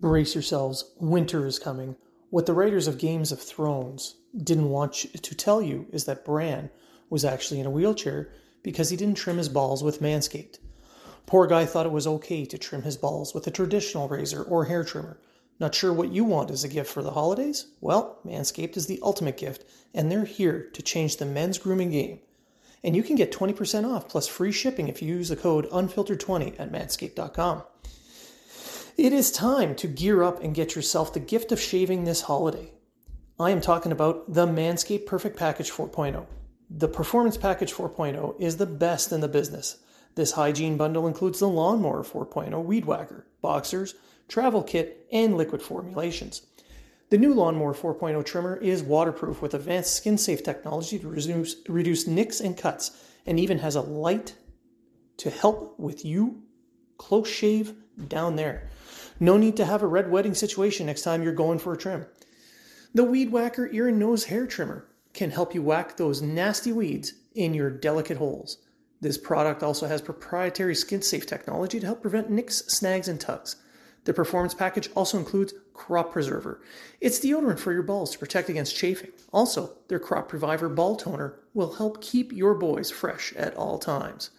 Brace yourselves, winter is coming. What the writers of Games of Thrones didn't want to tell you is that Bran was actually in a wheelchair because he didn't trim his balls with Manscaped. Poor guy thought it was okay to trim his balls with a traditional razor or hair trimmer. Not sure what you want as a gift for the holidays? Well, Manscaped is the ultimate gift, and they're here to change the men's grooming game. And you can get 20% off plus free shipping if you use the code unfiltered20 at manscaped.com. It is time to gear up and get yourself the gift of shaving this holiday. I am talking about the Manscaped Perfect Package 4.0. The Performance Package 4.0 is the best in the business. This hygiene bundle includes the Lawnmower 4.0 Weed Whacker, Boxers, Travel Kit, and liquid formulations. The new Lawnmower 4.0 trimmer is waterproof with advanced skin safe technology to reduce, reduce nicks and cuts, and even has a light to help with you close shave down there. No need to have a red wedding situation next time you're going for a trim. The Weed Whacker Ear and Nose Hair Trimmer can help you whack those nasty weeds in your delicate holes. This product also has proprietary skin safe technology to help prevent nicks, snags, and tugs. The performance package also includes Crop Preserver. It's deodorant for your balls to protect against chafing. Also, their Crop Reviver Ball Toner will help keep your boys fresh at all times.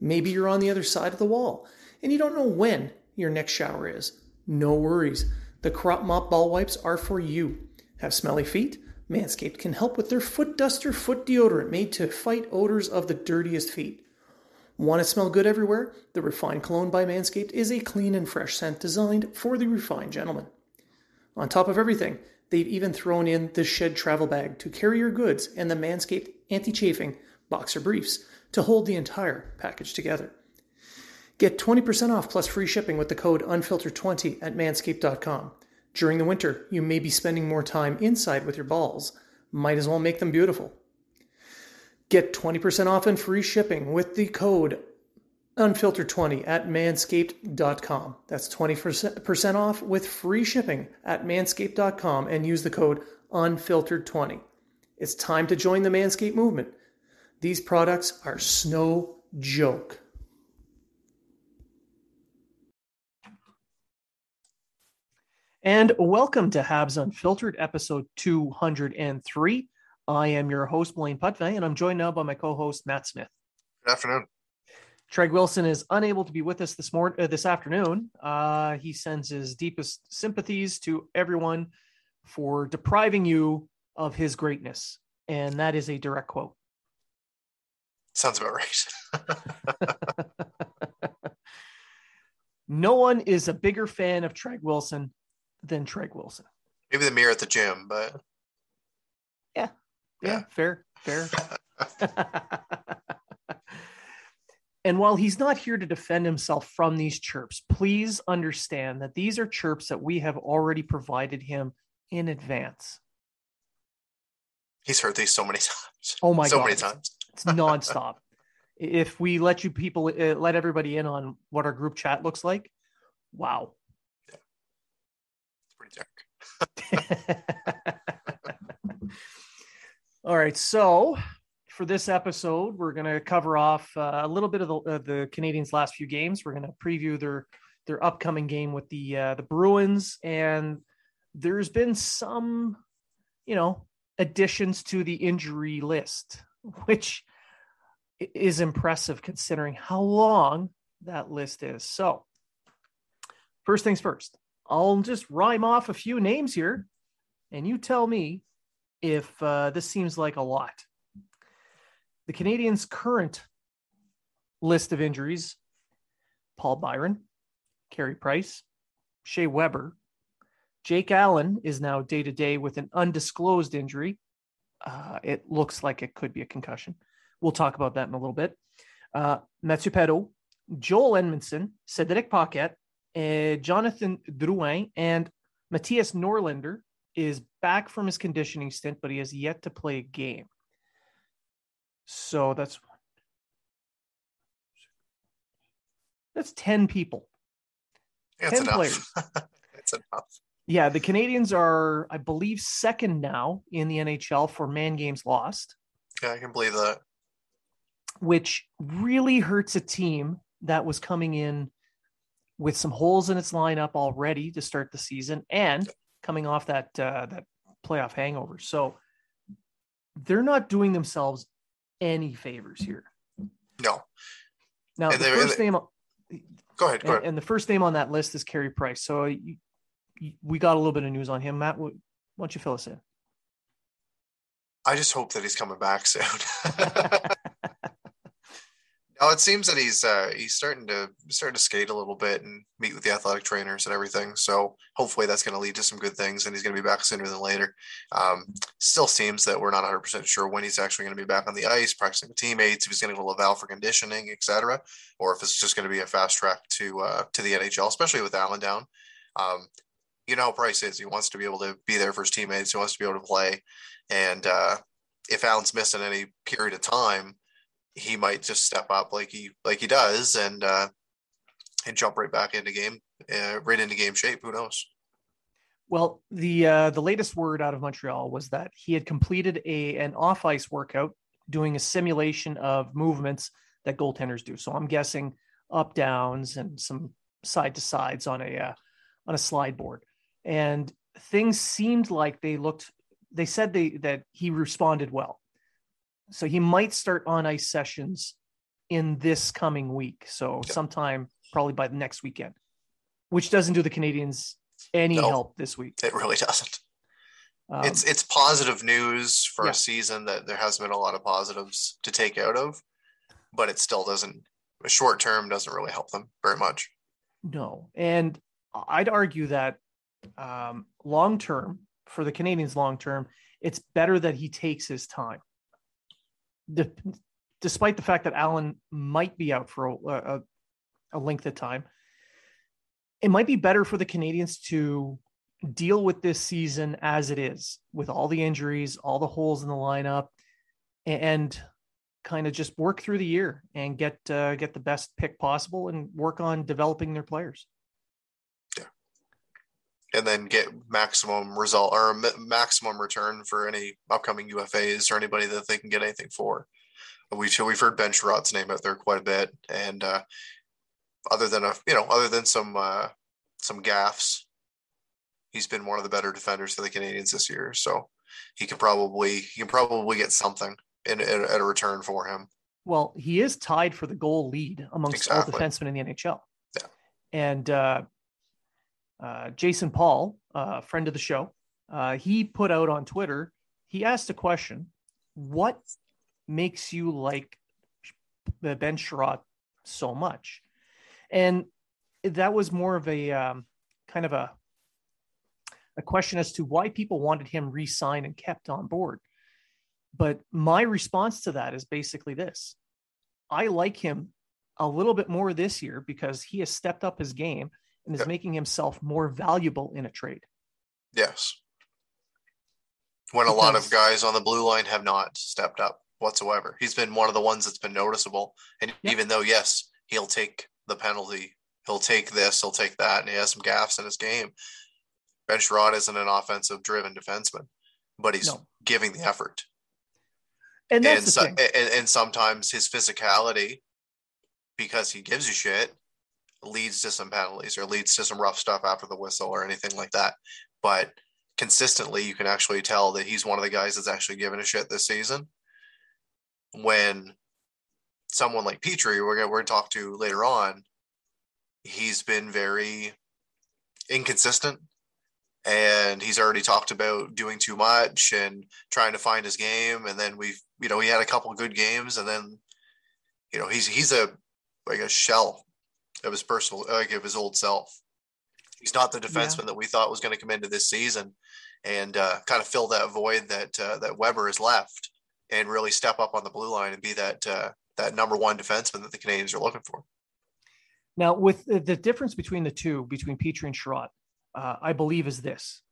Maybe you're on the other side of the wall and you don't know when your next shower is. No worries. The Crop Mop Ball Wipes are for you. Have smelly feet? Manscaped can help with their Foot Duster foot deodorant made to fight odors of the dirtiest feet. Want to smell good everywhere? The Refined Cologne by Manscaped is a clean and fresh scent designed for the refined gentleman. On top of everything, they've even thrown in the Shed travel bag to carry your goods and the Manscaped anti chafing boxer briefs to hold the entire package together. Get 20% off plus free shipping with the code unfiltered20 at manscaped.com. During the winter, you may be spending more time inside with your balls. Might as well make them beautiful. Get 20% off and free shipping with the code unfiltered20 at manscaped.com. That's 20% off with free shipping at manscaped.com and use the code unfiltered20. It's time to join the Manscaped movement. These products are no joke. And welcome to Habs Unfiltered, episode 203. I am your host, Blaine Putney, and I'm joined now by my co-host, Matt Smith. Good afternoon. Treg Wilson is unable to be with us this morning, uh, this afternoon. Uh, he sends his deepest sympathies to everyone for depriving you of his greatness, and that is a direct quote. Sounds about right. no one is a bigger fan of Treg Wilson than Treg Wilson. Maybe the mirror at the gym, but yeah, yeah, yeah. fair, fair. and while he's not here to defend himself from these chirps, please understand that these are chirps that we have already provided him in advance. He's heard these so many times. Oh my so god, many times. it's nonstop. if we let you people uh, let everybody in on what our group chat looks like, wow, All right. So for this episode, we're going to cover off uh, a little bit of the, uh, the Canadiens' last few games. We're going to preview their their upcoming game with the uh, the Bruins, and there's been some, you know, additions to the injury list, which is impressive considering how long that list is. So, first things first, I'll just rhyme off a few names here, and you tell me if uh, this seems like a lot. The Canadiens' current list of injuries Paul Byron, Carey Price, Shea Weber. Jake Allen is now day to day with an undisclosed injury. Uh, it looks like it could be a concussion. We'll talk about that in a little bit. Uh, Perreault, Joel Edmundson, Cedric Paquette, uh, Jonathan Drouin, and Mattias Norlinder is back from his conditioning stint, but he has yet to play a game. So that's that's 10 people. Yeah, 10 it's players. enough. it's enough. Yeah, the Canadians are, I believe, second now in the NHL for man games lost, Yeah, I can believe that. which really hurts a team that was coming in with some holes in its lineup already to start the season and coming off that uh, that playoff hangover. So they're not doing themselves any favors here. No. Now, And the first name Go ahead. Go and, ahead. and the first name on that list is Carey Price. So you, you, we got a little bit of news on him. Matt, why don't you fill us in? I just hope that he's coming back soon. no, it seems that he's uh, he's starting to starting to skate a little bit and meet with the athletic trainers and everything. So hopefully that's going to lead to some good things, and he's going to be back sooner than later. Um, still seems that we're not 100 percent sure when he's actually going to be back on the ice, practicing with teammates, if he's going to go to Laval for conditioning, etc., or if it's just going to be a fast track to uh, to the NHL, especially with Allen down. Um, you know how Price is. He wants to be able to be there for his teammates. He wants to be able to play. And uh, if Allen's missing any period of time, he might just step up like he like he does and uh, and jump right back into game, uh, right into game shape. Who knows? Well, the uh, the latest word out of Montreal was that he had completed a an off ice workout doing a simulation of movements that goaltenders do. So I'm guessing up downs and some side to sides on a uh, on a slide board, and things seemed like they looked. They said they that he responded well, so he might start on ice sessions in this coming week. So Yeah. sometime probably by the next weekend, which doesn't do the Canadians any No. help this week. It really doesn't. Um, it's it's positive news for yeah. a season that there hasn't been a lot of positives to take out of, but it still doesn't. Short term doesn't really help them very much. no, and I'd argue that um, long term for the Canadians, long term, it's better that he takes his time. De- despite the fact that Allen might be out for a, a, a length of time, it might be better for the Canadians to deal with this season as it is, with all the injuries, all the holes in the lineup, and kind of just work through the year and get uh, get the best pick possible and work on developing their players. And then get maximum result or ma- maximum return for any upcoming UFAs or anybody that they can get anything for. We we've heard Ben Chiarot's name out there quite a bit, and uh, other than a you know other than some uh, some gaffes, he's been one of the better defenders for the Canadians this year. So he can probably he can probably get something in, in at a return for him. Well, he is tied for the goal lead amongst all Exactly. defensemen in the NHL. Yeah. And uh, uh, Jason Paul, uh, friend of the show, uh, he put out on Twitter, he asked a question What makes you like Ben Chiarot so much? And that was more of a um, kind of a, a question as to why people wanted him re signed and kept on board. But my response to that is basically this I like him a little bit more this year because he has stepped up his game and is Yeah. making himself more valuable in a trade. Yes. When a lot of guys on the blue line have not stepped up whatsoever. He's been one of the ones that's been noticeable. And Yeah. even though, yes, he'll take the penalty, he'll take this, he'll take that, and he has some gaffes in his game. Ben Chiarot isn't an offensive driven defenseman, but he's No. giving the effort. And that's And, the so, thing. and and sometimes his physicality, because he gives you shit, leads to some penalties or leads to some rough stuff after the whistle or anything like that. But consistently, you can actually tell that he's one of the guys that's actually given a shit this season. When someone like Petry, we're gonna, talk to later on, he's been very inconsistent and he's already talked about doing too much and trying to find his game and then we've you know he had a couple good games and then you know he's he's a like a shell of his personal like of his old self he's not the defenseman yeah. that we thought was going to come into this season and uh, kind of fill that void that uh, that Weber has left and really step up on the blue line and be that uh, that number one defenseman that the Canadians are looking for. Now, with the difference between the two, between Petry and Chiarot, uh, I believe is this: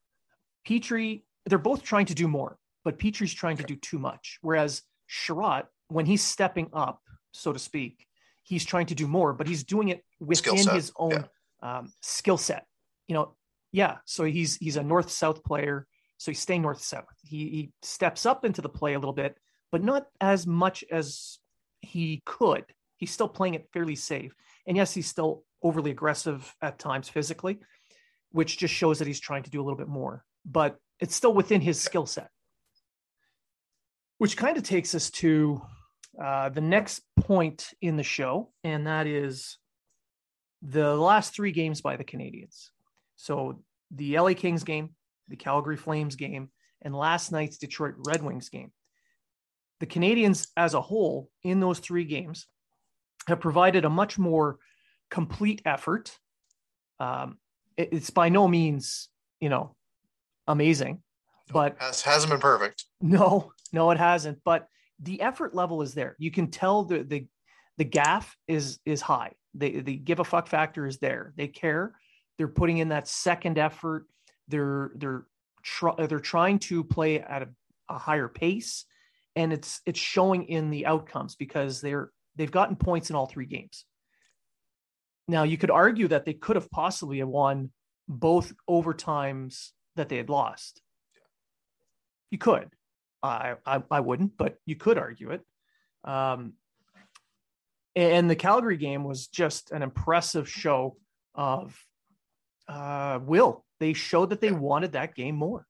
Petry, they're both trying to do more, but Petry's trying to do too much. Whereas Chiarot, when he's stepping up, so to speak, he's trying to do more, but he's doing it within his own yeah. um, skill set. You know, yeah. So he's he's a north south player, so he's staying north south. He he steps up into the play a little bit, but not as much as he could. He's still playing it fairly safe. And yes, he's still overly aggressive at times physically, which just shows that he's trying to do a little bit more, but it's still within his skill set. Which kind of takes us to uh, the next point in the show, and that is the last three games by the Canadians. So the LA Kings game, the Calgary Flames game, and last night's Detroit Red Wings game. The Canadians as a whole in those three games have provided a much more complete effort. Um, it, it's by no means, you know, amazing, but Has, hasn't been perfect. No, no, it hasn't. But the effort level is there. You can tell the the the gaff is is high. The the give a fuck factor is there. They care. They're putting in that second effort. They're they're they're trying to play at a, a higher pace, and it's it's showing in the outcomes because they're they've gotten points in all three games. Now you could argue that they could have possibly won both overtimes that they had lost. You could. I, I, I wouldn't, but you could argue it. Um, and the Calgary game was just an impressive show of uh, will. They showed that they wanted that game more.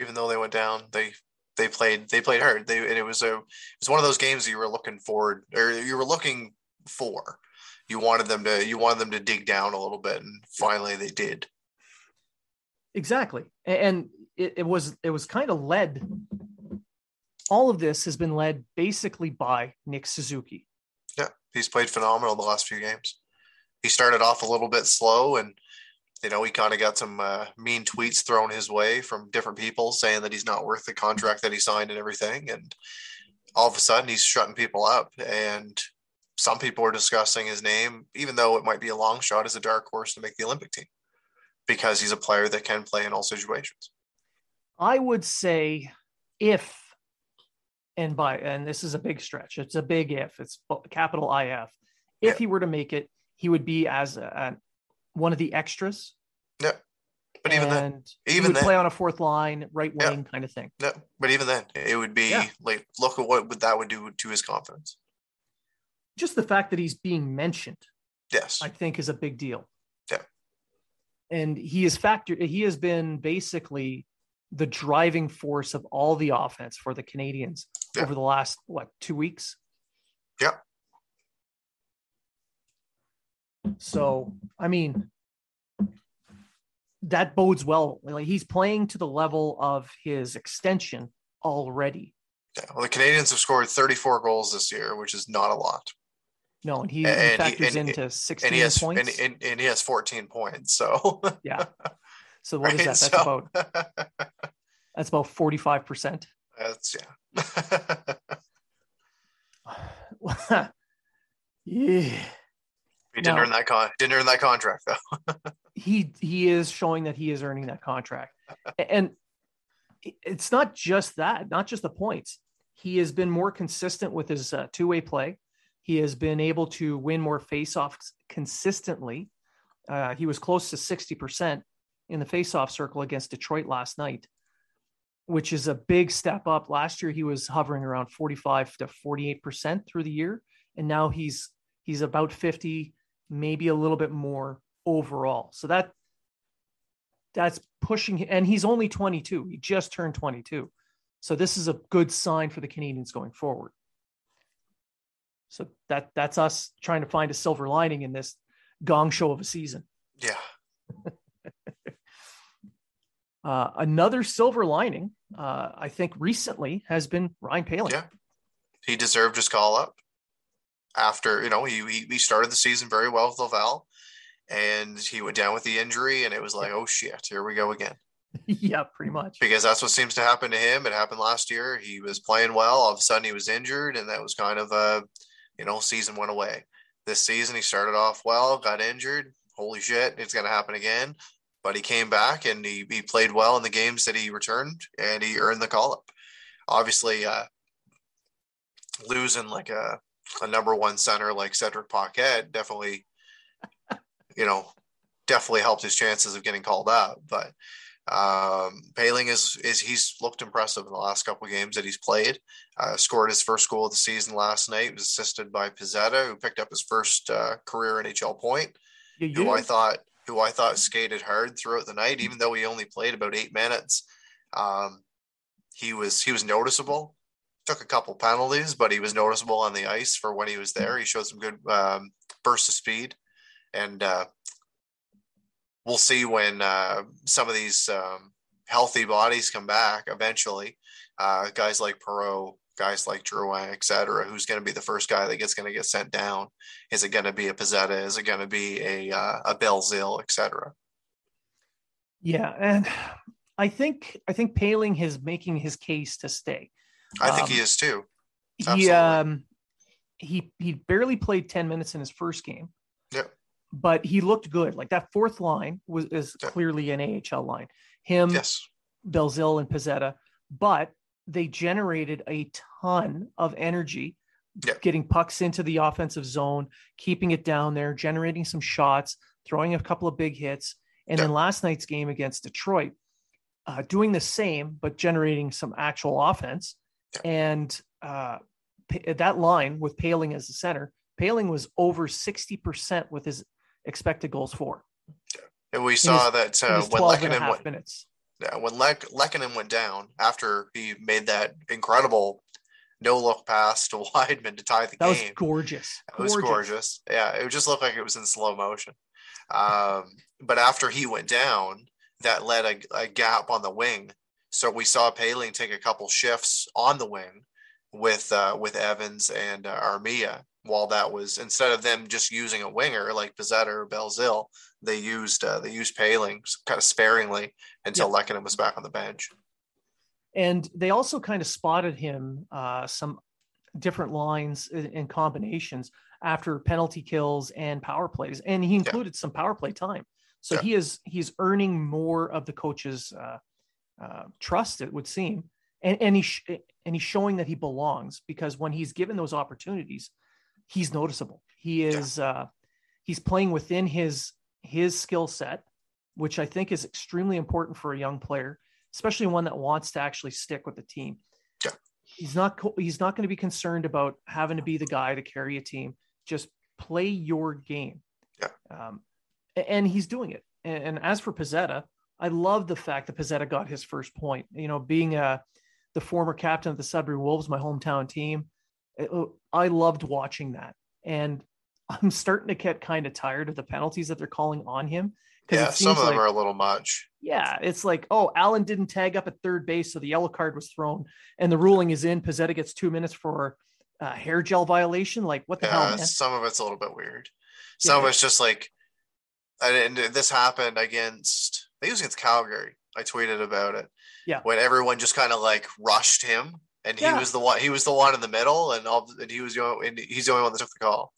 Even though they went down, they they played they played hard. They and it was a it was one of those games you were looking forward or you were looking for. You wanted them to you wanted them to dig down a little bit, and finally they did. Exactly, and it, it was it was kind of led. All of this has been led basically by Nick Suzuki. Yeah, he's played phenomenal the last few games. He started off a little bit slow and you know, he kind of got some uh, mean tweets thrown his way from different people saying that he's not worth the contract that he signed and everything. And all of a sudden, he's shutting people up. And some people are discussing his name, even though it might be a long shot, as a dark horse to make the Olympic team because he's a player that can play in all situations. I would say if, and by, and this is a big stretch, it's a big if, it's capital IF. If he were to make it, he would be as a, one of the extras. Yeah. But even then, even then, play on a fourth line, right wing yeah. kind of thing. No, but even then, it would be yeah. like, look at what that would do to his confidence. Just the fact that he's being mentioned, yes, I think is a big deal. Yeah, and he is factored. He has been basically the driving force of all the offense for the Canadians yeah. over the last what two weeks. Yeah, so, I mean, that bodes well. Like he's playing to the level of his extension already. Yeah, well, the Canadians have scored 34 goals this year, which is not a lot. No, and he, and factors and, into 16 and he has, points. And, and, and, he has 14 points. So yeah. So what right? is that? That's so... about that's about 45 percent. That's yeah. yeah. He didn't now, earn that con didn't earn that contract though. he he is showing that he is earning that contract. and it's not just that, not just the points. He has been more consistent with his uh, two-way play. He has been able to win more faceoffs consistently. Uh, he was close to 60% in the faceoff circle against Detroit last night, which is a big step up. Last year he was hovering around 45 to 48% through the year, and now he's he's about 50 maybe a little bit more overall. So that that's pushing and he's only 22. He just turned 22. So this is a good sign for the Canadians going forward. So that that's us trying to find a silver lining in this gong show of a season. Yeah. Uh, another silver lining, uh, I think, recently has been Ryan Poehling. Yeah, he deserved his call up after you know he he, he started the season very well with Laval, and he went down with the injury, and it was like, oh shit, here we go again. yeah, pretty much. Because that's what seems to happen to him. It happened last year. He was playing well. All of a sudden, he was injured, and that was kind of a, you know, season went away. This season, he started off well, got injured. Holy shit, it's going to happen again. But he came back and he, he played well in the games that he returned, and he earned the call up. Obviously, uh, losing like a, a number one center like Cedric Paquette definitely, you know, definitely helped his chances of getting called up. But um, Poehling is is he's looked impressive in the last couple of games that he's played. Uh, scored his first goal of the season last night. Was assisted by Pezzetta, who picked up his first uh, career NHL point. Who I thought who I thought skated hard throughout the night, even though he only played about eight minutes. Um, he was he was noticeable. Took a couple penalties, but he was noticeable on the ice for when he was there. He showed some good um, bursts of speed, and uh, we'll see when uh, some of these um, healthy bodies come back eventually. Uh, guys like Perreault, guys like Drouin, et cetera, who's going to be the first guy that gets going to get sent down? Is it going to be a Pezzetta? Is it going to be a uh, a Belzile, et cetera? Yeah, and I think I think Poehling is making his case to stay. I think um, he is too. Absolutely. He um he he barely played ten minutes in his first game. Yeah. but he looked good. Like that fourth line was is yeah. clearly an AHL line. Him, yes. Belzile, and Pezzetta, but they generated a ton of energy, yeah. getting pucks into the offensive zone, keeping it down there, generating some shots, throwing a couple of big hits, and yeah. then last night's game against Detroit, uh, doing the same but generating some actual offense. And uh, that line with Poehling as the center, Poehling was over 60% with his expected goals for. And we saw his, that uh, when went, minutes. Yeah, when Le- Lehkonen went down after he made that incredible no look pass to Wideman to tie the that game. That was gorgeous. It was gorgeous. Yeah, it just looked like it was in slow motion. Um, but after he went down, that led a, a, gap on the wing. So we saw Poehling take a couple shifts on the wing with uh, with Evans and uh, Armia, while that was instead of them just using a winger like Pezzetta or Belzile, they used uh, they used Poehling kind of sparingly until yeah. Was back on the bench. And they also kind of spotted him uh, some different lines and combinations after penalty kills and power plays, and he included yeah. some power play time. So yeah. he is he's earning more of the coach's uh, uh, trust, it would seem, and and he sh- and he's showing that he belongs because when he's given those opportunities, he's noticeable. He is yeah. uh, he's playing within his his skill set, which I think is extremely important for a young player, especially one that wants to actually stick with the team. Yeah. He's not he's not going to be concerned about having to be the guy to carry a team. Just play your game. Yeah. Um, and he's doing it. And, and as for Pezzetta, I love the fact that Pezzetta got his first point. You know, being a uh, the former captain of the Sudbury Wolves, my hometown team, Oh, I loved watching that. And I'm starting to get kind of tired of the penalties that they're calling on him. Yeah, some of them like, are a little much. Yeah, it's like, oh, Allen didn't tag up at third base, so the yellow card was thrown, and the ruling is in. Pezzetta gets two minutes for a hair gel violation. Like, what the yeah, hell? Man? Some of it's a little bit weird. Some yeah. of it's just like, and this happened against, I think it was against Calgary. I tweeted about it. Yeah. When everyone just kind of like rushed him and he was the one. He was the one in the middle, and all. And he was the only, and he's the only one that took the call.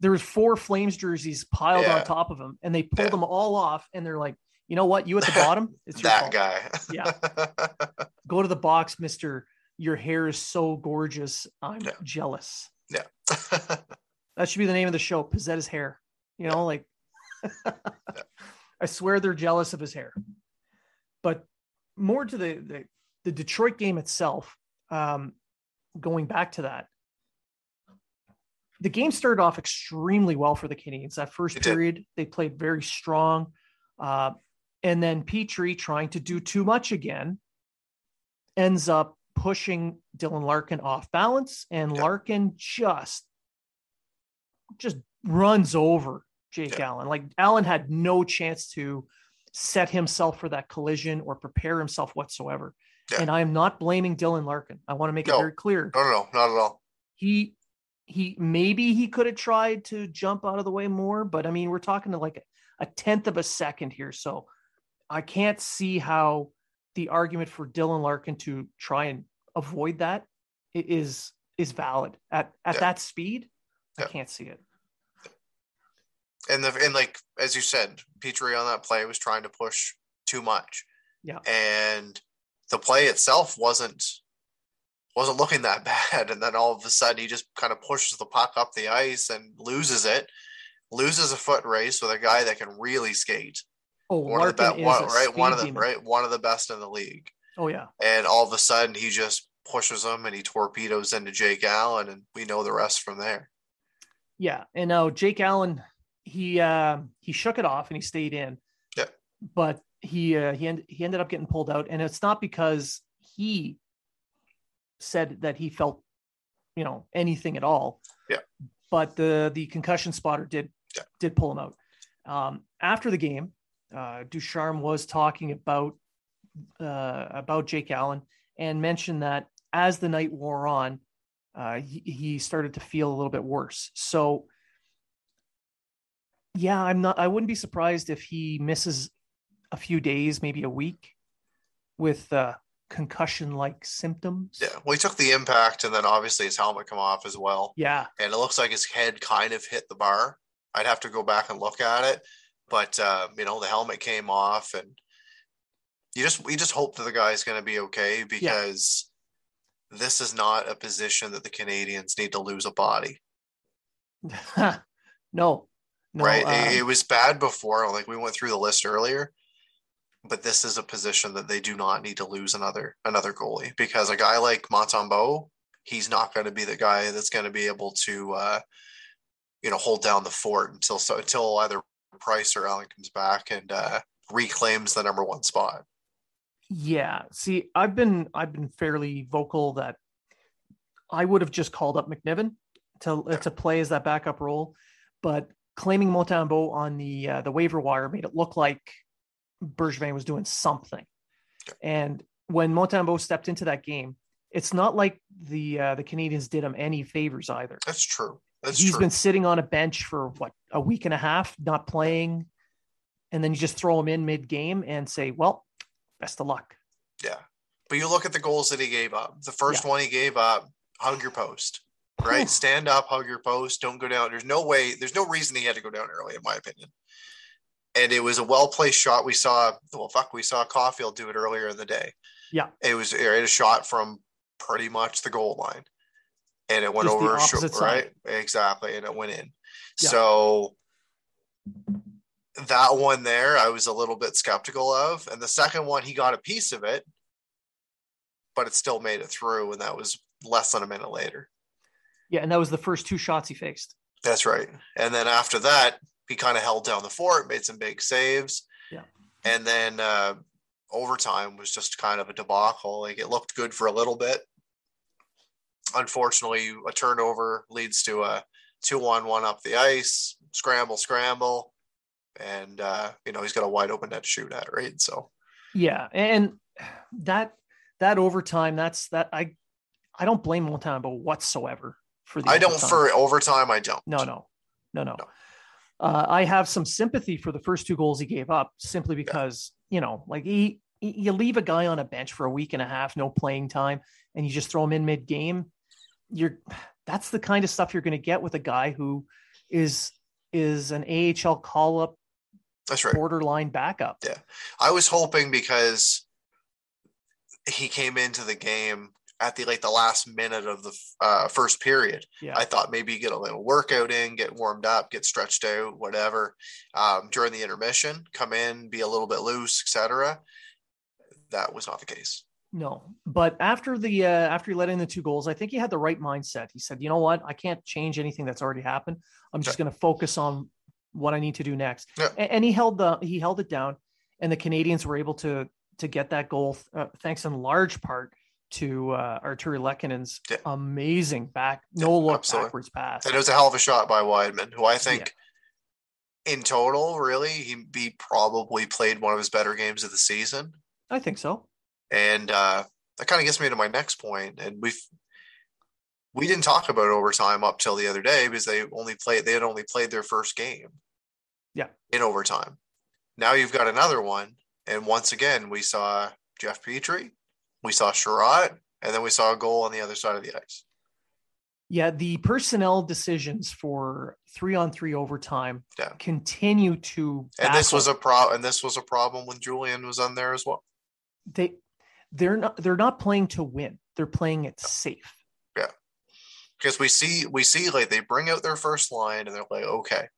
There was four Flames jerseys piled yeah. on top of him, and they pulled yeah. them all off, and they're like, "You know what? You at the bottom, it's that guy." yeah. Go to the box, Mister. Your hair is so gorgeous. I'm jealous. Yeah. that should be the name of the show. Pezzetta's hair. You know, like. I swear they're jealous of his hair. But more to the, the the Detroit game itself, um, going back to that, the game started off extremely well for the Canadians. That first period, they played very strong. Uh, and then Petry trying to do too much again ends up pushing Dylan Larkin off balance, and Yeah. Larkin just just runs over Jake Yeah. Allen. Like Allen had no chance to set himself for that collision or prepare himself whatsoever. Yeah. And I am not blaming Dylan Larkin. I want to make it very clear No, no, no, not at all. he he maybe he could have tried to jump out of the way more but i mean we're talking to like a, a tenth of a second here so i can't see how the argument for dylan larkin to try and avoid that is is valid at at Yeah. that speed i can't see it And the and like as you said, Petry on that play was trying to push too much. Yeah. And the play itself wasn't wasn't looking that bad. And then all of a sudden he just kind of pushes the puck up the ice and loses it, loses a foot race with a guy that can really skate. oh One of the best one, right? One of the right, one of the best in the league. oh yeah And all of a sudden he just pushes him and he torpedoes into Jake Allen and we know the rest from there. Yeah, and now Jake Allen, he uh, he shook it off and he stayed in. Yeah. but he uh, he end, he ended up getting pulled out, and it's not because he said that he felt, you know, anything at all. Yeah. but the the concussion spotter did Yeah. did pull him out. Um, after the game, uh, Ducharme was talking about uh, about Jake Allen and mentioned that as the night wore on, uh, he, he started to feel a little bit worse. So, yeah, I'm not. I wouldn't be surprised if he misses a few days, maybe a week, with uh, concussion-like symptoms. Yeah. Well he took the impact and then obviously his helmet come off as well. Yeah. and it looks like his head kind of hit the bar. I'd have to go back and look at it, but uh, you know the helmet came off, and you just we just hope that the guy's going to be okay because this is not a position that the Canadians need to lose a body. no. No. right? uh, it, it was bad before, like we went through the list earlier, but this is a position that they do not need to lose another another goalie because a guy like Montembeault, he's not going to be the guy that's going to be able to, uh, you know, hold down the fort until so until either Price or Allen comes back and uh, reclaims the number one spot. Yeah. See, I've been I've been fairly vocal that I would have just called up McNiven to Yeah. to play as that backup role, but claiming Montembeault on the uh, the waiver wire made it look like Bergevin was doing something. And when Montembeault stepped into that game, it's not like the uh, the Canadians did him any favors either. That's true. That's He's true. been sitting on a bench for what a week and a half, not playing, and then you just throw him in mid game and say, "Well, best of luck." Yeah. But you look at the goals that he gave up. The first one he gave up, hug your post, right? Stand up, hug your post, don't go down. There's no way, there's no reason he had to go down early, in my opinion. And it was a well placed shot. We saw, well, fuck, we saw Caufield do it earlier in the day. Yeah. It was it a shot from pretty much the goal line. And it went Just over, short, right? Exactly. And it went in. Yeah. So that one there, I was a little bit skeptical of. And the second one, he got a piece of it, but it still made it through. And that was less than a minute later. Yeah, and that was the first two shots he faced. That's right. And then after that, he kind of held down the fort, made some big saves. Yeah. And then uh, overtime was just kind of a debacle. Like it looked good for a little bit. Unfortunately, a turnover leads to a two on one up the ice, scramble, scramble. And, uh, you know, he's got a wide open net to shoot at, right? So, Yeah, and that that overtime, that's that I I don't blame Montembeault whatsoever for the I don't overtime. for overtime, I don't. no no no no. No. Uh, I have some sympathy for the first two goals he gave up simply because you know like he, he you leave a guy on a bench for a week and a half, no playing time, and you just throw him in mid game. You're that's the kind of stuff you're going to get with a guy who is is an AHL call up That's right. borderline backup. Yeah. I was hoping because he came into the game at the like the last minute of the uh, first period. Yeah. I thought maybe get a little workout in, get warmed up, get stretched out, whatever. Um, during the intermission, come in, be a little bit loose, etc. That was not the case. No, but after the uh, after he let in the two goals, I think he had the right mindset. He said, "You know what? I can't change anything that's already happened. I'm just going to focus on what I need to do next." Yeah. And, and he held the he held it down, and the Canadians were able to to get that goal uh, thanks in large part to uh, Artturi Lehkonen's Yeah. amazing back no look absolutely. backwards pass. And it was a hell of a shot by Wideman, who I think in total, really, he, he probably played one of his better games of the season. I think so. And uh, that kind of gets me to my next point. And we've we didn't talk about overtime up till the other day because they only played they had only played their first game. Yeah. In overtime. Now you've got another one. And once again, we saw Jeff Petry, we saw Chiarot, and then we saw a goal on the other side of the ice. Yeah, the personnel decisions for three on three overtime Yeah. continue to. And this baffle. was a problem. and this was a problem when Julien was on there as well. they they're not they're not playing to win. They're playing it safe. Yeah, because we see we see like they bring out their first line and they're like okay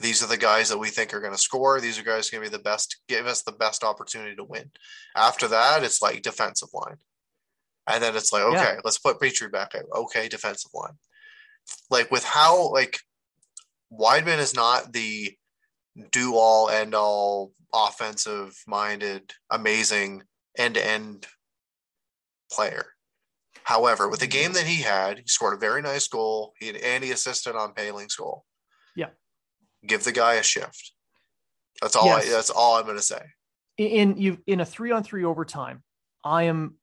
these are the guys that we think are going to score. These are guys going to be the best give us the best opportunity to win. After that it's like defensive line. And then it's like okay Yeah. let's put Petry back out okay defensive line. Like with how like Wideman is not the do all end all offensive minded amazing end to end player. However, with the game mm-hmm. that he had, he scored a very nice goal. He had, and he assisted on Poehling's goal. Yeah. Give the guy a shift. That's all. Yes. I, that's all I'm going to say. In you in a three on three overtime, I am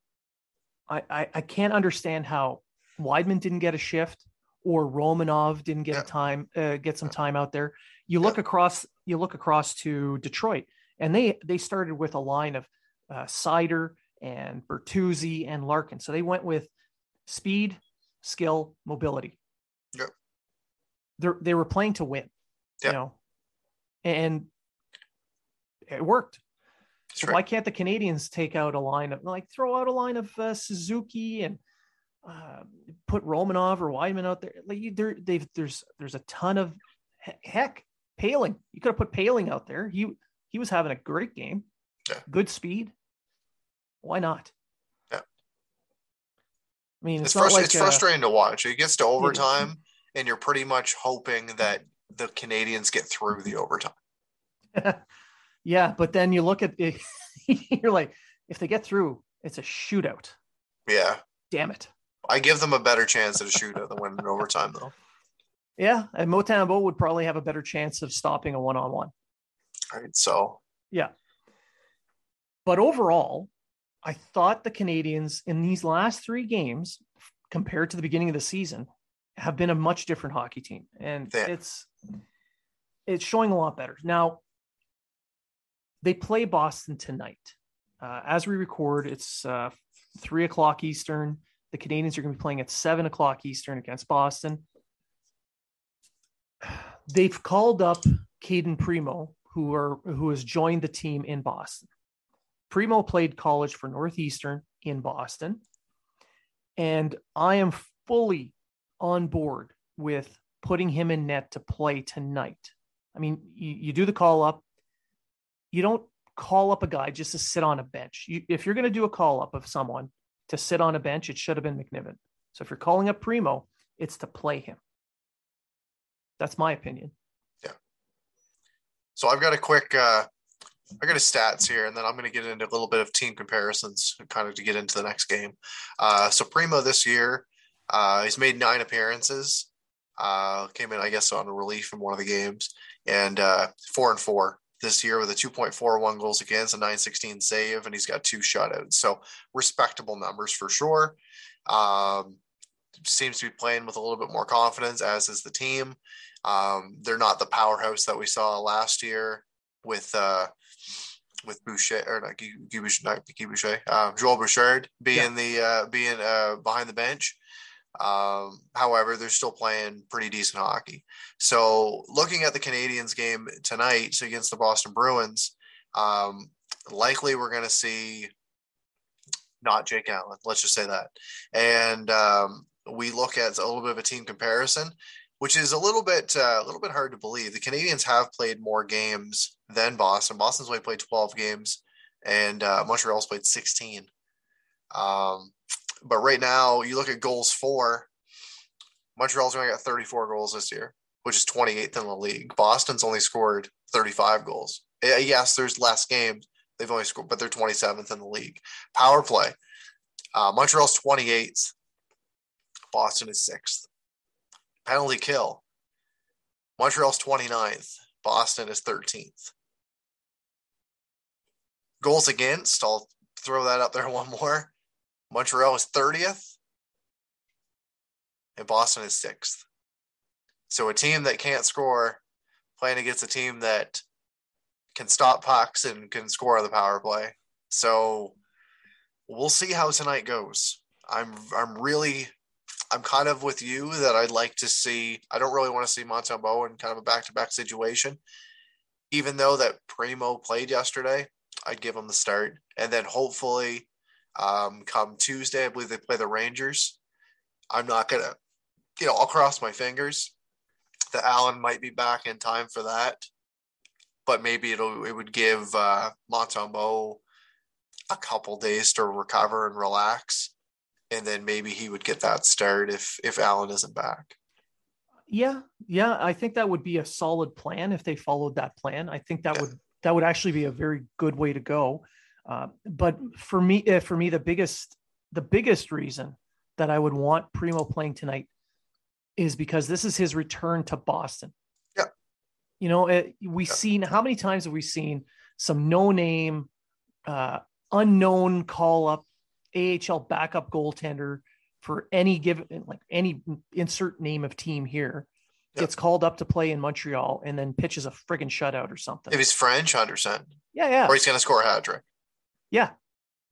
I, I I can't understand how Wideman didn't get a shift or Romanov didn't get Yeah. a time uh, get some time out there. You look across you look across to Detroit and they they started with a line of uh, Seider and Bertuzzi and Larkin. So they went with speed, skill, mobility. Yep. They they were playing to win. Yep. You know, and it worked. So why can't the Canadians take out a line of like throw out a line of uh, Suzuki and uh, put Romanov or Wideman out there? Like you, there, they've there's there's a ton of heck Poehling. You could have put Poehling out there. He he was having a great game. Yeah. Good speed. Why not? Yeah. I mean, It's, it's, like it's uh, frustrating to watch. It gets to overtime, and you're pretty much hoping that the Canadians get through the overtime. yeah, but then you look at it, you're like, if they get through, it's a shootout. Yeah. Damn it. I give them a better chance at a shootout than winning in overtime, though. Yeah, and Montembeault would probably have a better chance of stopping a one-on-one. Right. So, Yeah. But overall, I thought the Canadians in these last three games, compared to the beginning of the season, have been a much different hockey team, and Yeah. it's it's showing a lot better now. They play Boston tonight. Uh, as we record, it's uh, three o'clock Eastern. The Canadians are going to be playing at seven o'clock Eastern against Boston. They've called up Cayden Primeau, who are who has joined the team in Boston. Primo played college for Northeastern in Boston, and I am fully on board with putting him in net to play tonight. I mean, you, you do the call up. You don't call up a guy just to sit on a bench. You, if you're going to do a call up of someone to sit on a bench, it should have been McNiven. So if you're calling up Primeau, it's to play him. That's my opinion. Yeah. So I've got a quick, uh, I got a stats here, and then I'm going to get into a little bit of team comparisons, kind of to get into the next game. Uh, so Primeau this year, uh, he's made nine appearances. Uh, came in, I guess, on a relief in one of the games, and uh, four and four this year with a 2.41 goals against, a 916 save, and he's got two shutouts. So respectable numbers for sure. Um, seems to be playing with a little bit more confidence, as is the team. Um, they're not the powerhouse that we saw last year with uh, with Boucher or not Guy, Guy Boucher, not Guy Boucher, uh, Joel Bouchard being the uh, being uh, behind the bench. Um, however, they're still playing pretty decent hockey. So, looking at the Canadians game tonight so against the Boston Bruins, um, likely we're going to see not Jake Allen. Let's just say that. And um, we look at a little bit of a team comparison, which is a little bit uh, a little bit hard to believe. The Canadians have played more games than Boston. Boston's only played 12 games, and uh, Montreal's played 16. Um, but right now, you look at goals for Montreal's only got 34 goals this year, which is 28th in the league. Boston's only scored 35 goals. Yes, there's less games. They've only scored, but they're 27th in the league. Power play. Uh, Montreal's 28th. Boston is sixth. Penalty kill. Montreal's 29th. Boston is 13th. Goals against, I'll throw that up there one more. Montreal is 30th, and Boston is sixth. So a team that can't score playing against a team that can stop pucks and can score on the power play. So we'll see how tonight goes. I'm I'm really I'm kind of with you that I'd like to see. I don't really want to see Montembeault in kind of a back to back situation. Even though that Primeau played yesterday, I'd give him the start, and then hopefully, um, come Tuesday, I believe they play the Rangers. I'm not gonna, you know, I'll cross my fingers that Allen might be back in time for that, but maybe it'll it would give uh, Montembeault a couple days to recover and relax and then maybe he would get that start if if Allen isn't back. Yeah, yeah, I think that would be a solid plan if they followed that plan. I think that yeah. would that would actually be a very good way to go. Uh, but for me, uh, for me, the biggest the biggest reason that I would want Primeau playing tonight is because this is his return to Boston. Yeah, you know, it, we yeah. seen how many times have we seen some no name, uh, unknown call up AHL backup goaltender for any given like any insert name of team here gets called up to play in Montreal and then pitches a friggin' shutout or something. If he's French, understand. Yeah, yeah. Or he's gonna score a hat trick. Yeah.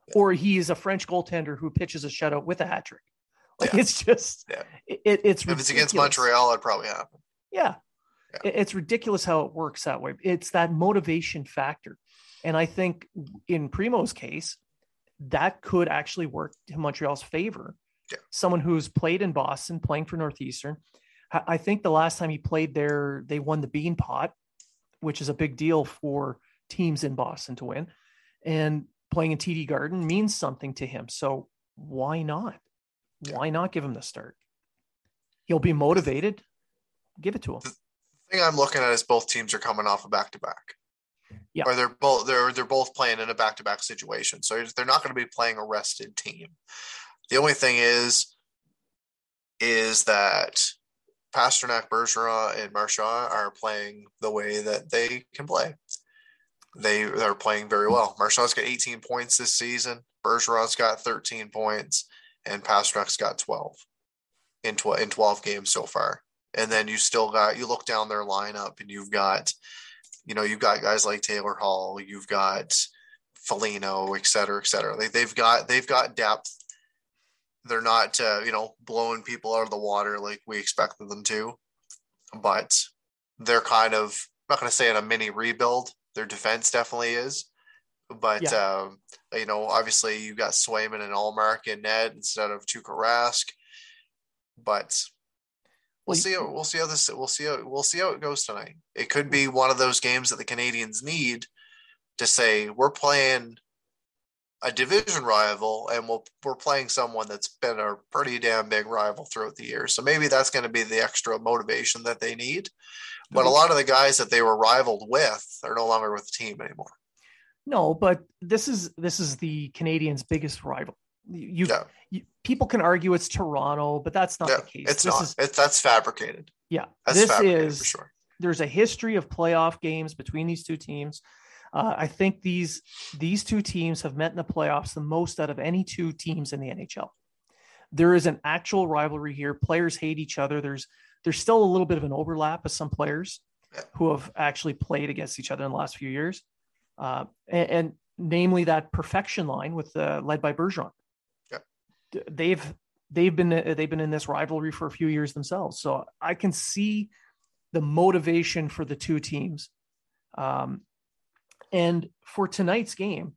yeah. Or he's a French goaltender who pitches a shutout with a hat trick. Like yeah. it's just yeah. it, it's if it's against Montreal, it probably happen. Yeah. yeah. It's ridiculous how it works that way. It's that motivation factor. And I think in Primeau's case, that could actually work to Montreal's favor. Yeah. Someone who's played in Boston, playing for Northeastern. I think the last time he played there, they won the Beanpot, which is a big deal for teams in Boston to win. And playing in TD Garden means something to him. So why not? Why not give him the start? He'll be motivated. Give it to him. The thing I'm looking at is both teams are coming off a back to back. Yeah. Or they're both they're they're both playing in a back to back situation. So they're not going to be playing a rested team. The only thing is is that Pastrnak, Bergeron, and Marchand are playing the way that they can play. They are playing very well. Marchand's got 18 points this season. Bergeron's got 13 points, and Pastrnak's got 12 in 12 in 12 games so far. And then you still got you look down their lineup, and you've got you know, you've got guys like Taylor Hall, you've got Foligno, et cetera, et cetera. They, they've got they've got depth. They're not uh, you know blowing people out of the water like we expected them to, but they're kind of I'm not going to say in a mini rebuild. Their defense definitely is, but yeah. um, you know, obviously you've got Swayman and Ullmark and Ned instead of Tuukka Rask, but We'll see. How, we'll see how this. We'll see how we'll see how it goes tonight. It could be one of those games that the Canadians need to say we're playing a division rival and we'll, we're playing someone that's been a pretty damn big rival throughout the year. So maybe that's going to be the extra motivation that they need. But a lot of the guys that they were rivaled with are no longer with the team anymore. No, but this is this is the Canadians' biggest rival. You, yeah. you, people can argue it's Toronto, but that's not yeah, the case. It's this not. Is, it's, that's fabricated. Yeah, that's this is sure. There's a history of playoff games between these two teams. Uh, I think these these two teams have met in the playoffs the most out of any two teams in the NHL. There is an actual rivalry here. Players hate each other. There's there's still a little bit of an overlap of some players who have actually played against each other in the last few years, uh, and, and, namely that perfection line with uh, led by Bergeron they've they've been they've been in this rivalry for a few years themselves. So I can see the motivation for the two teams. Um, and for tonight's game,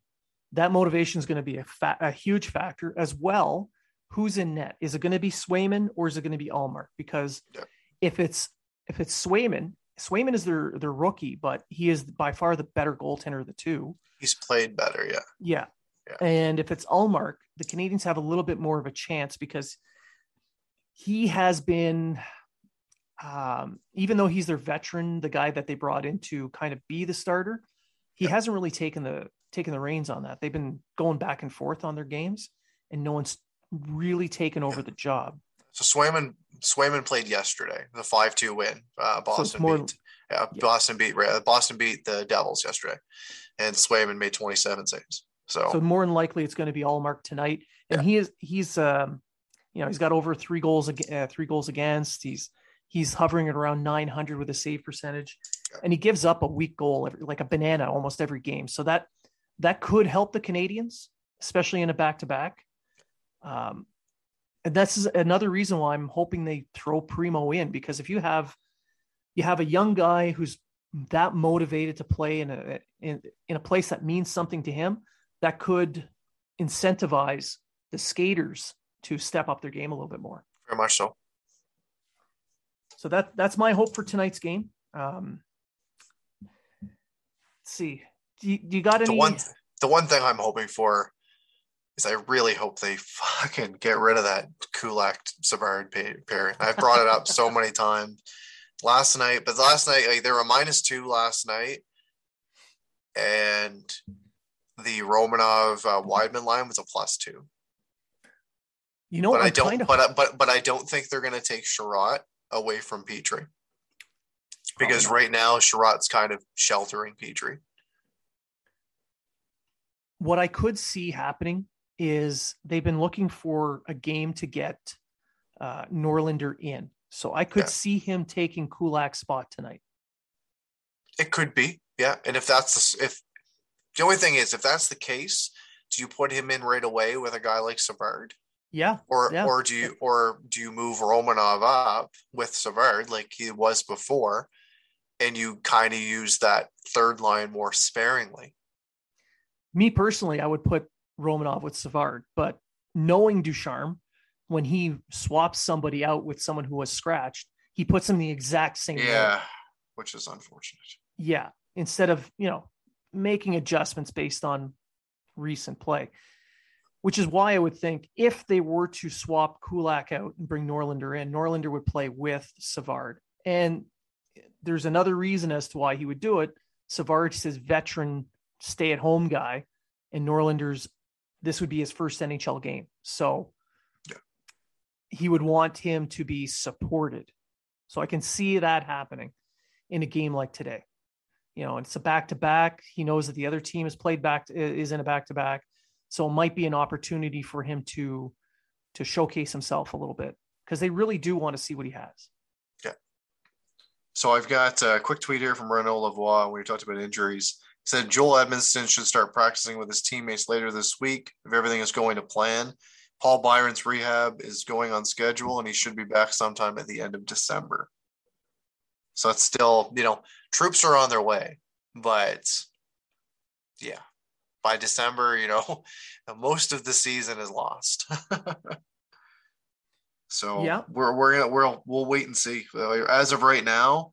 that motivation is going to be a, fa- a huge factor as well. Who's in net? Is it going to be Swayman or is it going to be Ullmark? Because yeah. If it's if it's Swayman, Swayman is their their rookie, but he is by far the better goaltender of the two. He's played better, yeah. Yeah. Yeah. And if it's Ullmark, the Canadians have a little bit more of a chance because he has been, um, even though he's their veteran, the guy that they brought in to kind of be the starter, he Yeah. hasn't really taken the taken the reins on that. They've been going back and forth on their games, and no one's really taken over the job. So Swayman Swayman played yesterday, the five two win. Uh, Boston more- beat. Yeah, Yeah. Boston beat Boston beat the Devils yesterday, and Swayman made twenty seven saves. So, So more than likely, it's going to be Ullmark tonight, and Yeah. he is he's um, you know he's got over three goals uh, three goals against. He's he's hovering at around 900 with a save percentage, and he gives up a weak goal every, like a banana almost every game. So that that could help the Canadians, especially in a back to back. Um, and that's another reason why I'm hoping they throw Primeau in because if you have you have a young guy who's that motivated to play in a in, in a place that means something to him, that could incentivize the skaters to step up their game a little bit more. very much so. So that that's my hope for tonight's game. Um, let's see. Do you, do you got The any? one the one thing I'm hoping for is I really hope they fucking get rid of that Kulak Savard pa- pairing. I've brought it up so many times last night, but last night like they were minus two last night, and the Romanov uh, Wideman line was a plus two. you know, but I I'm don't. kind of but I- but but I don't think they're going to take Chiarot away from Petry because right now Chiarot's kind of sheltering Petry. what I could see happening is they've been looking for a game to get uh, Norlinder in. So I could Yeah. see him taking Kulak's spot tonight. It could be, yeah. And if that's the, if the only thing is, if that's the case, do you put him in right away with a guy like Savard, Yeah. or Yeah. or do you or do you move Romanov up with Savard like he was before, and you kind of use that third line more sparingly? Me personally, I would put Romanov with Savard, but knowing Ducharme, when he swaps somebody out with someone who was scratched, he puts them the exact same way. Yeah, which is unfortunate. yeah instead of you know making adjustments based on recent play which is why i would think if they were to swap kulak out and bring norlinder in norlinder would play with savard and there's another reason as to why he would do it savard's his veteran stay-at-home guy and norlinder's this would be his first nhl game so Yeah. he would want him to be supported so i can see that happening in a game like today you know, it's a back to back. He knows that the other team has played back is in a back to back, so it might be an opportunity for him to to showcase himself a little bit because they really do want to see what he has. Yeah. So I've got a quick tweet here from Renaud Lavoie when we talked about injuries. Said Joel Edmundson should start practicing with his teammates later this week if everything is going to plan. Paul Byron's rehab is going on schedule and he should be back sometime at the end of December. So it's still, you know, troops are on their way, but yeah, by December, you know, most of the season is lost. so Yeah. we're we're gonna we're we'll wait and see. As of right now,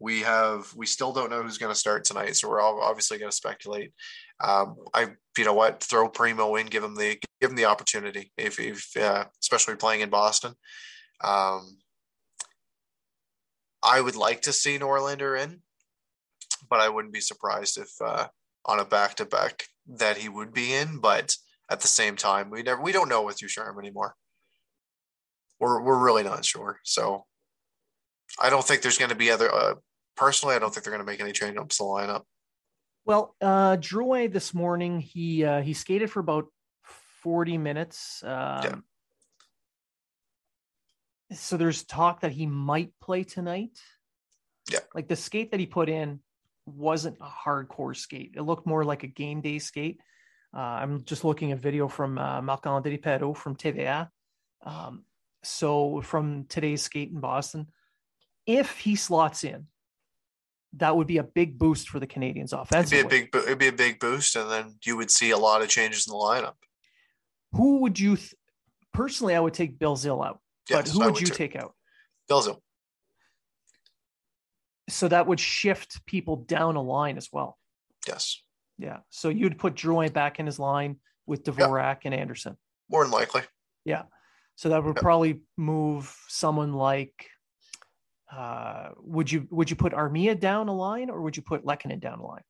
we have we still don't know who's going to start tonight, so we're all obviously going to speculate. Um, I you know what, throw Primeau in, give him the give him the opportunity if if uh, especially playing in Boston. Um, I would like to see Norlinder in, but I wouldn't be surprised if uh, on a back to back that he would be in. But at the same time, we never we don't know with Ducharme anymore. We're we're really not sure. So I don't think there's going to be other. Uh, personally, I don't think they're going to make any change ups to the lineup. Well, uh, this morning he uh, he skated for about forty minutes. Um, Yeah. So there's talk that he might play tonight. Yeah. Like the skate that he put in wasn't a hardcore skate. It looked more like a game day skate. Uh, I'm just looking at video from uh, Marc-André from TVA. Um, so from today's skate in Boston, if he slots in, that would be a big boost for the Canadians offense. It'd be a big it'd be a big boost, and then you would see a lot of changes in the lineup. who would you th- personally i would take belzile out but who I would, you too. take out Bill Belzile. so that would shift people down a line as well Yes. yeah so you'd put Drouin back in his line with Dvorak and Anderson. More than likely. Yeah. So that would Yep. probably move someone like uh would you would you put Armia down a line or would you put Lehkonen down a line?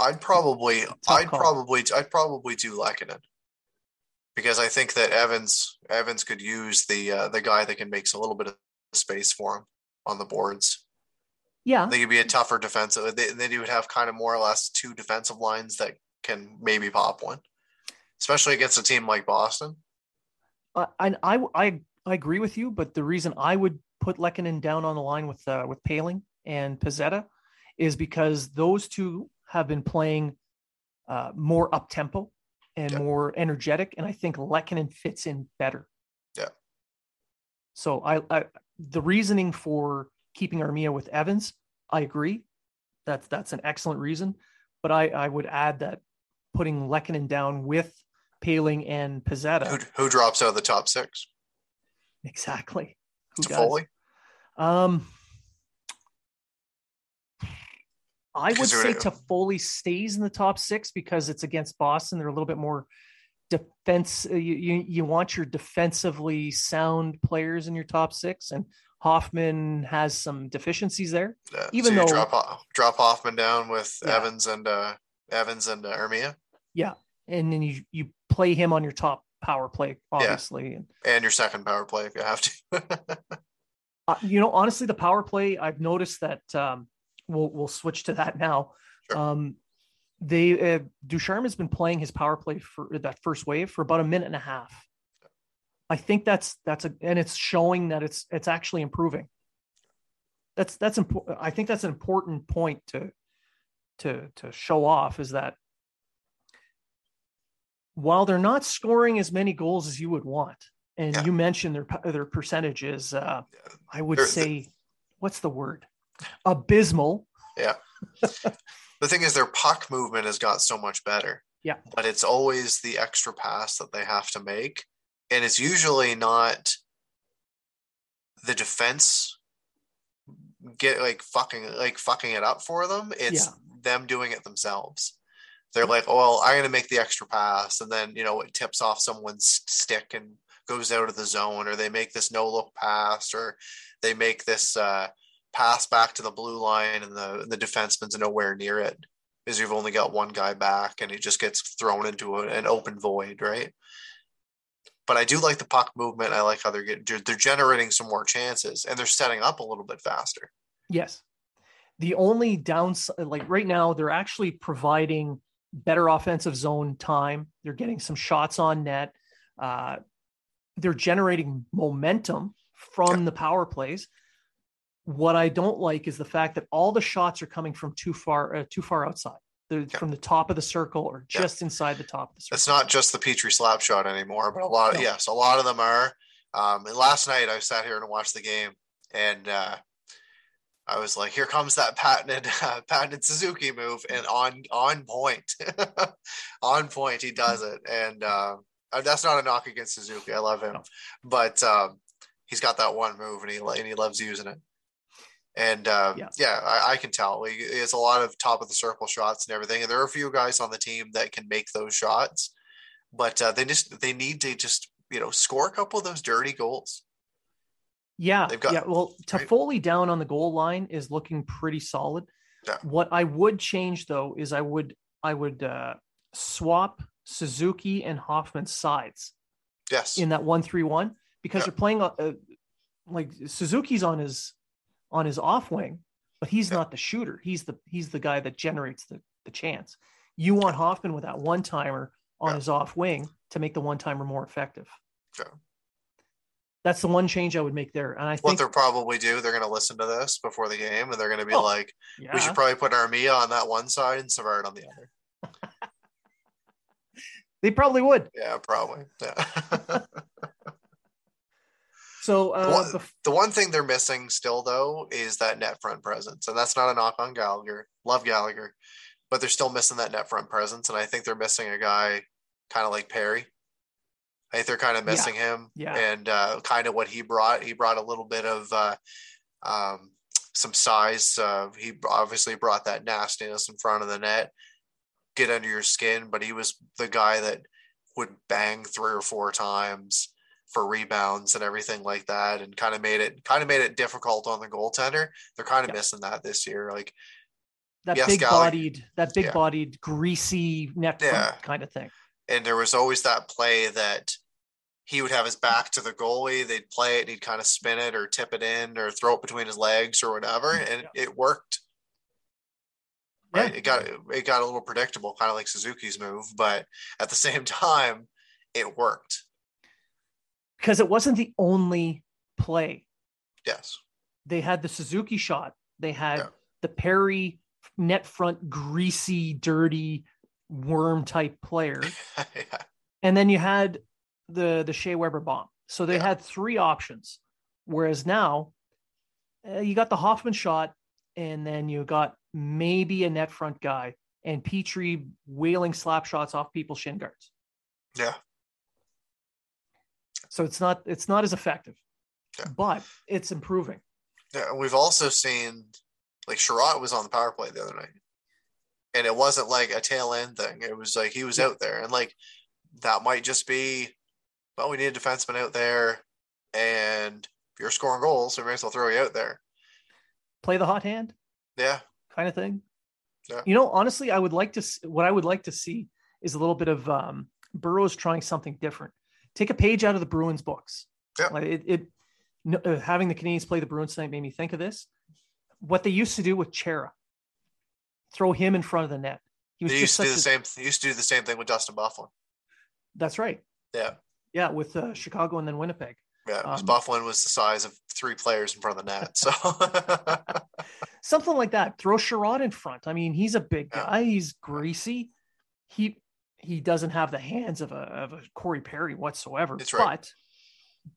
I'd probably, I'd call. probably, I'd probably do Lehkonen because I think that Evans, Evans could use the uh, the guy that can make a little bit of space for him on the boards. Yeah. They could be a tougher defensive. They, then you would have kind of more or less two defensive lines that can maybe pop one, especially against a team like Boston. Uh, and I, I I agree with you, but the reason I would put Lehkonen down on the line with uh, with Poehling and Pezzetta is because those two have been playing uh, more up tempo and Yeah. more energetic, and I think Lehkonen fits in better. Yeah. So I, I the reasoning for keeping Armia with Evans, I agree. That's that's an excellent reason, but I I would add that putting Lehkonen down with Poehling and Pezzetta. Who, who drops out of the top six? Exactly. Who To does? Foley. Um, I would say they're- Toffoli stays in the top six because it's against Boston. They're a little bit more defense. uh, You, you you want your defensively sound players in your top six, and Hoffman has some deficiencies there. Yeah. Even so you though- drop drop Hoffman down with Yeah. Evans and uh, Evans and uh, Armia Yeah, And then you you play him on your top power play, obviously. And and your second power play if you have to. uh, you know, honestly, the power play, I've noticed that um, we'll we'll switch to that now. Sure. Um, they uh, Ducharme has been playing his power play for that first wave for about a minute and a half. I think that's that's a and it's showing that it's it's actually improving. That's that's important. I think that's an important point to to to show off is that while they're not scoring as many goals as you would want, and Yeah. you mentioned their their percentages, uh, I would They're- say, what's the word? Abysmal. Yeah. the thing is, their puck movement has got so much better. Yeah. But it's always the extra pass that they have to make. And it's usually not the defense get like fucking like fucking it up for them. It's Yeah. them doing it themselves. They're like, oh, well, I'm gonna make the extra pass, and then you know it tips off someone's stick and goes out of the zone, or they make this no look pass, or they make this uh pass back to the blue line and the the defenseman's nowhere near it because you've only got one guy back and it just gets thrown into a, an open void, right? But I do like the puck movement. I like how they're getting they're generating some more chances and they're setting up a little bit faster. Yes. The only downside, like right now, they're actually providing better offensive zone time. They're getting some shots on net. Uh, they're generating momentum from the power plays. What I don't like is the fact that all the shots are coming from too far, uh, too far outside. They're Yeah. from the top of the circle or Yeah. just inside the top of the circle. It's not just the Petry slap shot anymore, but a lot of No. yes, a lot of them are. Um, and last night I sat here and watched the game, and uh, I was like, "Here comes that patented uh, patented Suzuki move," and on on point, on point, he does it. And uh, uh, that's not a knock against Suzuki. I love him, but um, he's got that one move, and he and he loves using it. And uh, Yeah. yeah, I, I can tell. Like, It's a lot of top of the circle shots and everything. And there are a few guys on the team that can make those shots, but uh, they just they need to just you know score a couple of those dirty goals. Yeah, got- yeah. Well, right? Toffoli down on the goal line is looking pretty solid. Yeah. What I would change though is I would I would uh, swap Suzuki and Hoffman's sides Yes, in that one three one because Yeah. they're playing uh, like Suzuki's on his on his off wing, but he's Yeah. not the shooter. He's the he's the guy that generates the the chance. You want Hoffman with that one timer on his off wing to make the one timer more effective. Sure. That's the one change I would make there, and I think what they'll probably do, they're going to listen to this before the game, and they're going to be Oh, like, yeah. "We should probably put Armia on that one side and Savard on the other." They probably would. Yeah, probably. Yeah. So uh, Well, bef- the one thing they're missing still, though, is that net front presence, and that's not a knock on Gallagher. Love Gallagher, but they're still missing that net front presence, and I think they're missing a guy kind of like Perry. I think they're kind of Yeah. missing him, Yeah. and uh, kind of what he brought. He brought a little bit of uh, um, some size. Uh, he obviously brought that nastiness in front of the net, get under your skin, but he was the guy that would bang three or four times for rebounds and everything like that, and kind of made it kind of made it difficult on the goaltender. They're kind of Yeah. missing that this year. Like That Yes, big Gallagher- bodied, that big Yeah. bodied, greasy net front Yeah. kind of thing. And there was always that play that he would have his back to the goalie. They'd play it, and he'd kind of spin it or tip it in or throw it between his legs or whatever, mm, and it worked. Right? It got it got a little predictable, kind of like Suzuki's move, but at the same time, it worked. Because it wasn't the only play. Yes. They had the Suzuki shot. They had Yeah. the Perry net front, greasy, dirty, worm type player. yeah. and then you had the the Shea Weber bomb. So they Yeah. had three options. Whereas now, uh, you got the Hoffman shot, and then you got maybe a net front guy, and Petry wailing slap shots off people's shin guards. Yeah. So it's not it's not as effective, Yeah. but it's improving. Yeah, we've also seen like Chiarot was on the power play the other night, and it wasn't like a tail end thing. It was like he was out there, and like that might just be, well, we need a defenseman out there, and if you're scoring goals, we may as well throw you out there. Play the hot hand. Yeah, kind of thing. Yeah. You know, honestly, I would like to. What I would like to see is a little bit of um, Burrows trying something different. Take a page out of the Bruins books. Yeah. Like it, it no, uh, having the Canadians play the Bruins tonight made me think of this. What they used to do with Chara, throw him in front of the net. He was they just used to do the a, same. They used to do the same thing with Dustin Byfuglien. That's right. Yeah, Yeah, with uh, Chicago and then Winnipeg. Yeah, Um, Bufflin was the size of three players in front of the net. So Something like that. Throw Chiarot in front. I mean, he's a big Yeah. guy. He's greasy. He he doesn't have the hands of a of a Corey Perry whatsoever. That's right. But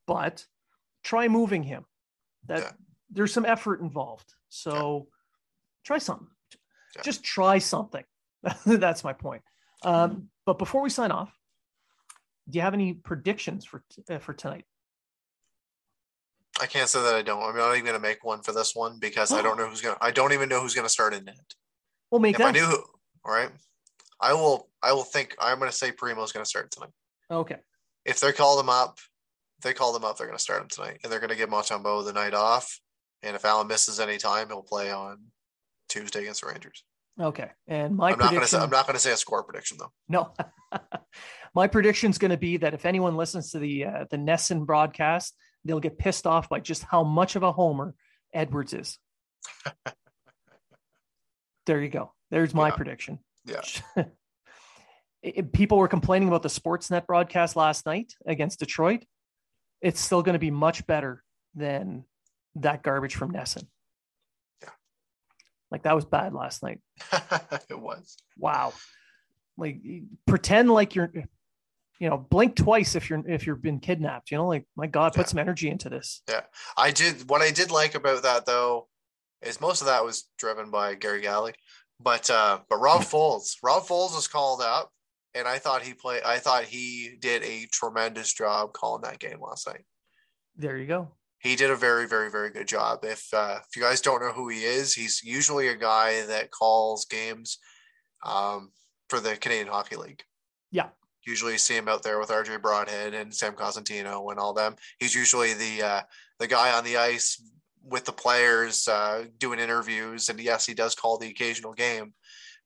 but try moving him. That Yeah. there's some effort involved. So try something. Yeah. Just try something. That's my point. Um, but before we sign off, do you have any predictions for uh, for tonight? I can't say that I don't. I'm not even going to make one for this one because I don't know who's going. to I don't even know who's going to start in it. We'll make if that. I knew who, all right, I will. I will think. I'm going to say Primeau's going to start tonight. Okay. If they call them up, they call them up, they're going to start him tonight, and they're going to give Montembeault the night off. And if Allen misses any time, he'll play on Tuesday against the Rangers. Okay. And my I'm not going to say. I'm not going to say a score prediction though. No. My prediction is going to be that if anyone listens to the uh, the NESN broadcast, they'll get pissed off by just how much of a homer Edwards is. there you go. There's my Yeah. prediction. Yeah. People were complaining about the Sportsnet broadcast last night against Detroit. It's still going to be much better than that garbage from NESN. Like that was bad last night. it was. wow like pretend like you're you know blink twice if you're if you've been kidnapped you know like my god put Yeah. some energy into this Yeah. I did. What I did like about that though is most of that was driven by Gary Galley, but uh, but Rob Faulds. Rob Faulds was called up, and I thought he played. I thought he did a tremendous job calling that game last night. there you go He did a very, very, very good job. If uh, if you guys don't know who he is, he's usually a guy that calls games um, for the Canadian Hockey League. Yeah. Usually, see him out there with RJ Broadhead and Sam Cosentino and all them. He's usually the uh, the guy on the ice with the players uh, doing interviews. And yes, he does call the occasional game.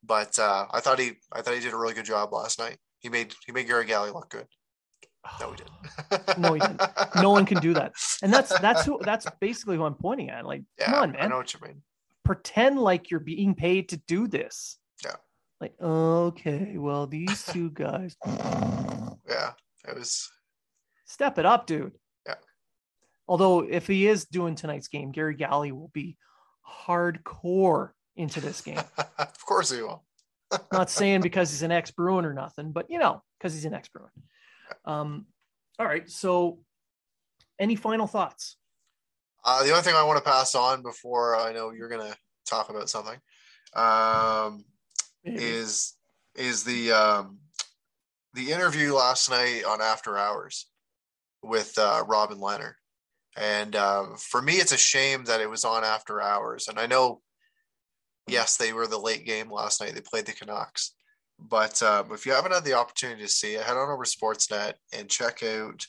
But uh, I thought he I thought he did a really good job last night. He made he made Gary Galley look good. No, he didn't. No, he didn't. no one can do that and that's that's who that's basically who i'm pointing at like Yeah, come on man. I know what you mean. pretend like you're being paid to do this Yeah. like okay well these two guys Yeah, it was. step it up dude Yeah. although if he is doing tonight's game gary galley will be hardcore into this game of course he will. not saying because he's an ex Bruin or nothing, but you know, because he's an ex Bruin. Um, all right. So, any final thoughts? Uh, the only thing I want to pass on before I know you're gonna talk about something um, is is the um, the interview last night on After Hours with uh, Robin Lehner, And um, for me, it's a shame that it was on after hours. And I know, yes, they were the late game last night. They played the Canucks. But um, if you haven't had the opportunity to see it, head on over Sportsnet and check out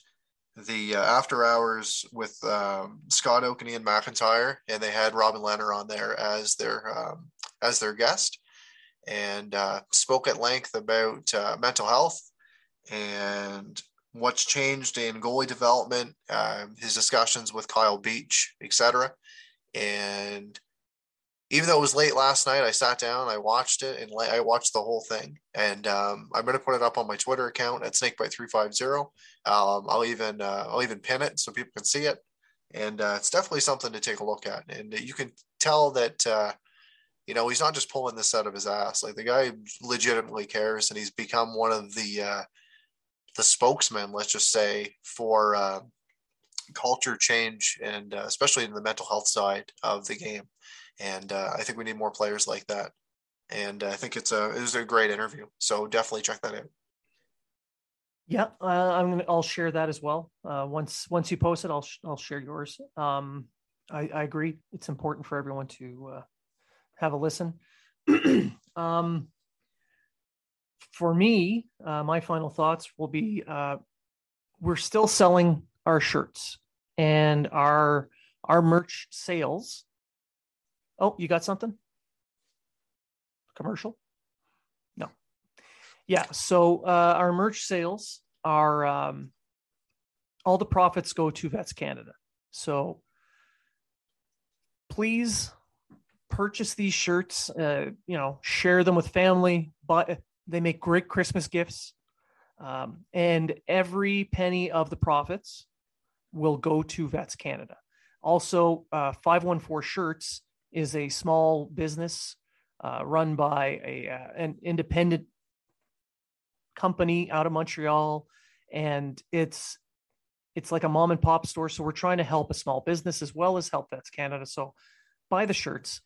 the uh, after hours with um, Scott Oake and Iain MacIntyre, and they had Robin Lehner on there as their um, as their guest, and uh, spoke at length about uh, mental health and what's changed in goalie development, uh, his discussions with Kyle Beach, etc. And even though it was late last night, I sat down, I watched it, and I watched the whole thing. And um, I'm going to put it up on my Twitter account at snakebite350. Um, I'll even uh, I'll even pin it so people can see it. And uh, it's definitely something to take a look at. And you can tell that uh, you know he's not just pulling this out of his ass. Like the guy legitimately cares, and he's become one of the uh, the spokesman, let's just say, for uh, culture change and uh, especially in the mental health side of the game. And uh, I think we need more players like that. And I think it's a it was a great interview. So definitely check that out. Yeah, uh, I'm gonna. I'll share that as well. Uh, once once you post it, I'll I'll share yours. Um, I, I agree. It's important for everyone to uh, have a listen. um, for me, uh, my final thoughts will be uh, we're still selling our shirts and our our merch sales. Oh, you got something? Commercial? No. Yeah. So uh, our merch sales are um, all the profits go to Vets Canada. So please purchase these shirts. Uh, you know, share them with family. But they make great Christmas gifts. Um, and every penny of the profits will go to Vets Canada. Also, uh, 514 Shirts is a small business uh, run by a, uh, an independent company out of Montreal, and it's it's like a mom and pop store. So we're trying to help a small business as well as help Vets Canada. So buy the shirts,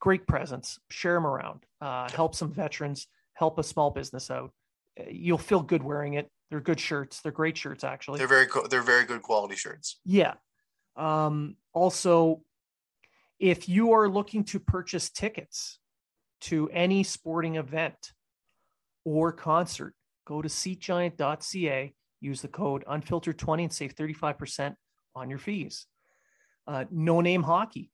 great presents, share them around, uh, help some veterans, help a small business out. Uh, you'll feel good wearing it. They're good shirts. They're great shirts, actually. They're very co- they're very good quality shirts. Yeah. Um, also, if you are looking to purchase tickets to any sporting event or concert, go to seatgiant.ca, use the code unfiltered20 and save 35% on your fees. Uh, no name hockey.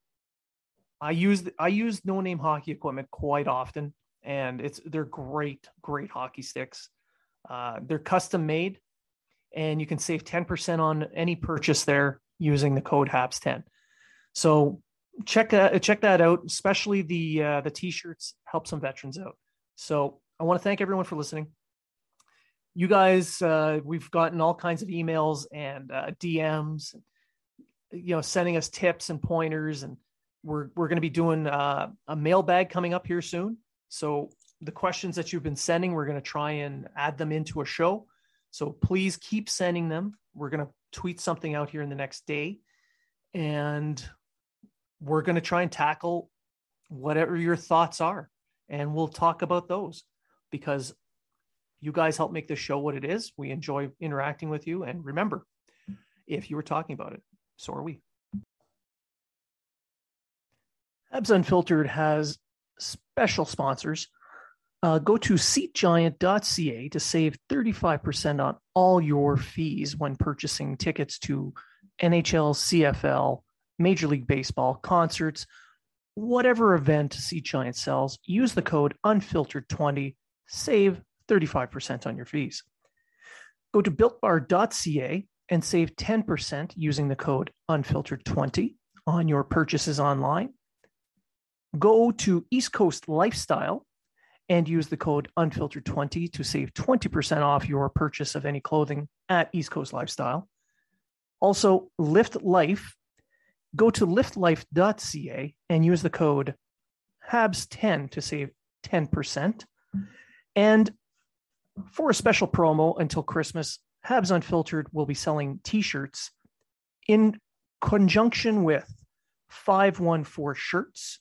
I use I use no name hockey equipment quite often, and it's they're great, great hockey sticks. Uh, they're custom made, and you can save ten percent on any purchase there using the code HABS10. So check uh, check that out. Especially the uh, the t-shirts help some veterans out. So I want to thank everyone for listening. You guys, uh, we've gotten all kinds of emails and uh, DMs, you know, sending us tips and pointers and we're we're going to be doing uh, a mailbag coming up here soon. So the questions that you've been sending, we're going to try and add them into a show. So please keep sending them. We're going to tweet something out here in the next day, and we're going to try and tackle whatever your thoughts are, and we'll talk about those because you guys help make this show what it is. We enjoy interacting with you, and remember, if you were talking about it, so are we. Habs Unfiltered has special sponsors. Uh, go to seatgiant.ca to save 35% on all your fees when purchasing tickets to NHL, CFL, Major League Baseball, concerts, whatever event Seat Giant sells. Use the code unfiltered20, save 35% on your fees. Go to builtbar.ca and save 10% using the code unfiltered20 on your purchases online Go to East Coast Lifestyle and use the code unfiltered20 to save 20% off your purchase of any clothing at East Coast Lifestyle. Also, Lift Life. Go to liftlife.ca and use the code HABS10 to save 10%. And for a special promo until Christmas, Habs Unfiltered will be selling t shirts in conjunction with 514 shirts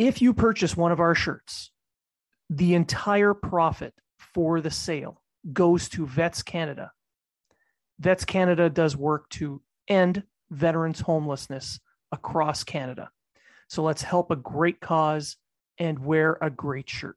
if you purchase one of our shirts, the entire profit for the sale goes to Vets Canada. Vets Canada does work to end veterans homelessness across Canada. So let's help a great cause and wear a great shirt.